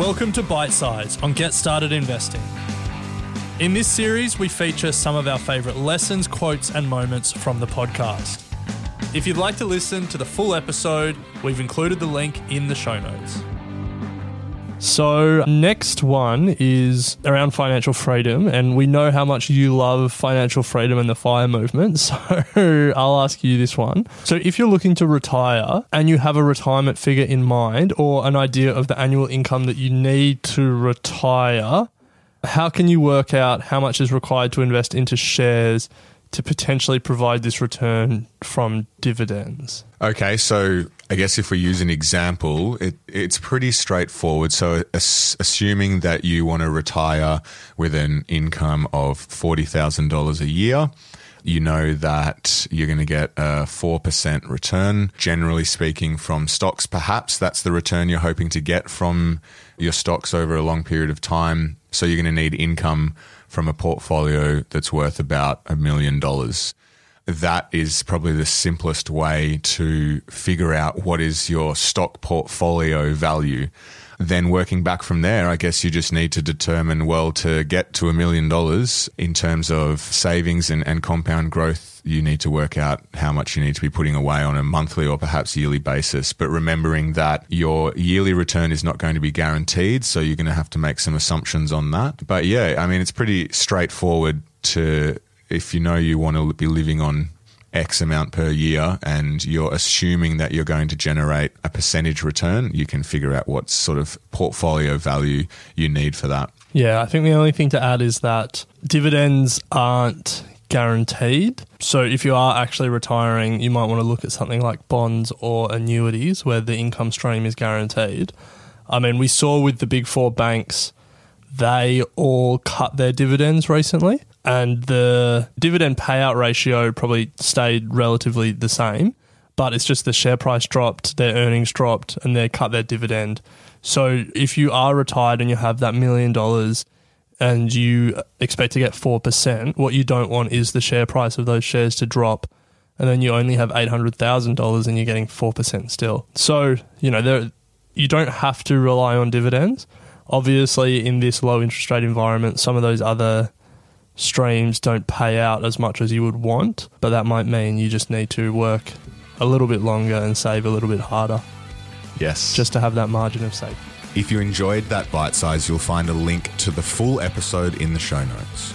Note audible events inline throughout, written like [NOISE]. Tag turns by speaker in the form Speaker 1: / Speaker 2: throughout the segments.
Speaker 1: Welcome to Bite Size on Get Started Investing. In this series, we feature some of our favourite lessons, quotes, and moments from the podcast. If you'd like to listen to the full episode, we've included the link in the show notes. So, next one is around financial freedom, and we know how much you love financial freedom and the FIRE movement. [LAUGHS] So, I'll ask you this one. So, if you're looking to retire and you have a retirement figure in mind or an idea of the annual income that you need to retire, how can you work out how much is required to invest into shares to potentially provide this return from dividends?
Speaker 2: Okay, so I guess if we use an example, it, it's pretty straightforward. So, ass- assuming that you want to retire with an income of $40,000 a year, you know that you're going to get a 4% return, generally speaking, from stocks. Perhaps that's the return you're hoping to get from your stocks over a long period of time. So, you're going to need income from a portfolio that's worth about a million dollars that is probably the simplest way to figure out what is your stock portfolio value. Then working back from there, I guess you just need to determine, well, to get to a million dollars in terms of savings and, and compound growth, you need to work out how much you need to be putting away on a monthly or perhaps yearly basis. But remembering that your yearly return is not going to be guaranteed, so you're going to have to make some assumptions on that. But yeah, I mean, it's pretty straightforward to if you know you want to be living on X amount per year and you're assuming that you're going to generate a percentage return, you can figure out what sort of portfolio value you need for that.
Speaker 1: Yeah, I think the only thing to add is that dividends aren't guaranteed. So if you are actually retiring, you might want to look at something like bonds or annuities where the income stream is guaranteed. I mean, we saw with the big four banks, they all cut their dividends recently and the dividend payout ratio probably stayed relatively the same, but it's just the share price dropped, their earnings dropped, and they cut their dividend. So if you are retired and you have that million dollars and you expect to get 4%, what you don't want is the share price of those shares to drop and then you only have $800,000 and you're getting 4% still. So, you know, there you don't have to rely on dividends. Obviously, in this low interest rate environment, some of those other streams don't pay out as much as you would want, but that might mean you just need to work a little bit longer and save a little bit harder
Speaker 2: Yes.
Speaker 1: just to have that margin of safety.
Speaker 2: if you enjoyed that bite size, you'll find a link to the full episode in the show notes.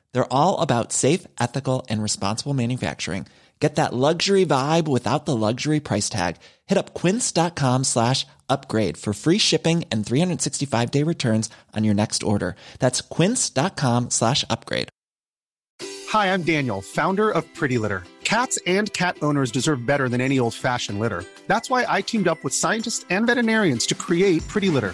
Speaker 3: They're all about safe, ethical, and responsible manufacturing. Get that luxury vibe without the luxury price tag. Hit up quince.com slash upgrade for free shipping and 365 day returns on your next order. That's quince.com slash upgrade.
Speaker 4: Hi, I'm Daniel, founder of Pretty Litter. Cats and cat owners deserve better than any old fashioned litter. That's why I teamed up with scientists and veterinarians to create Pretty Litter.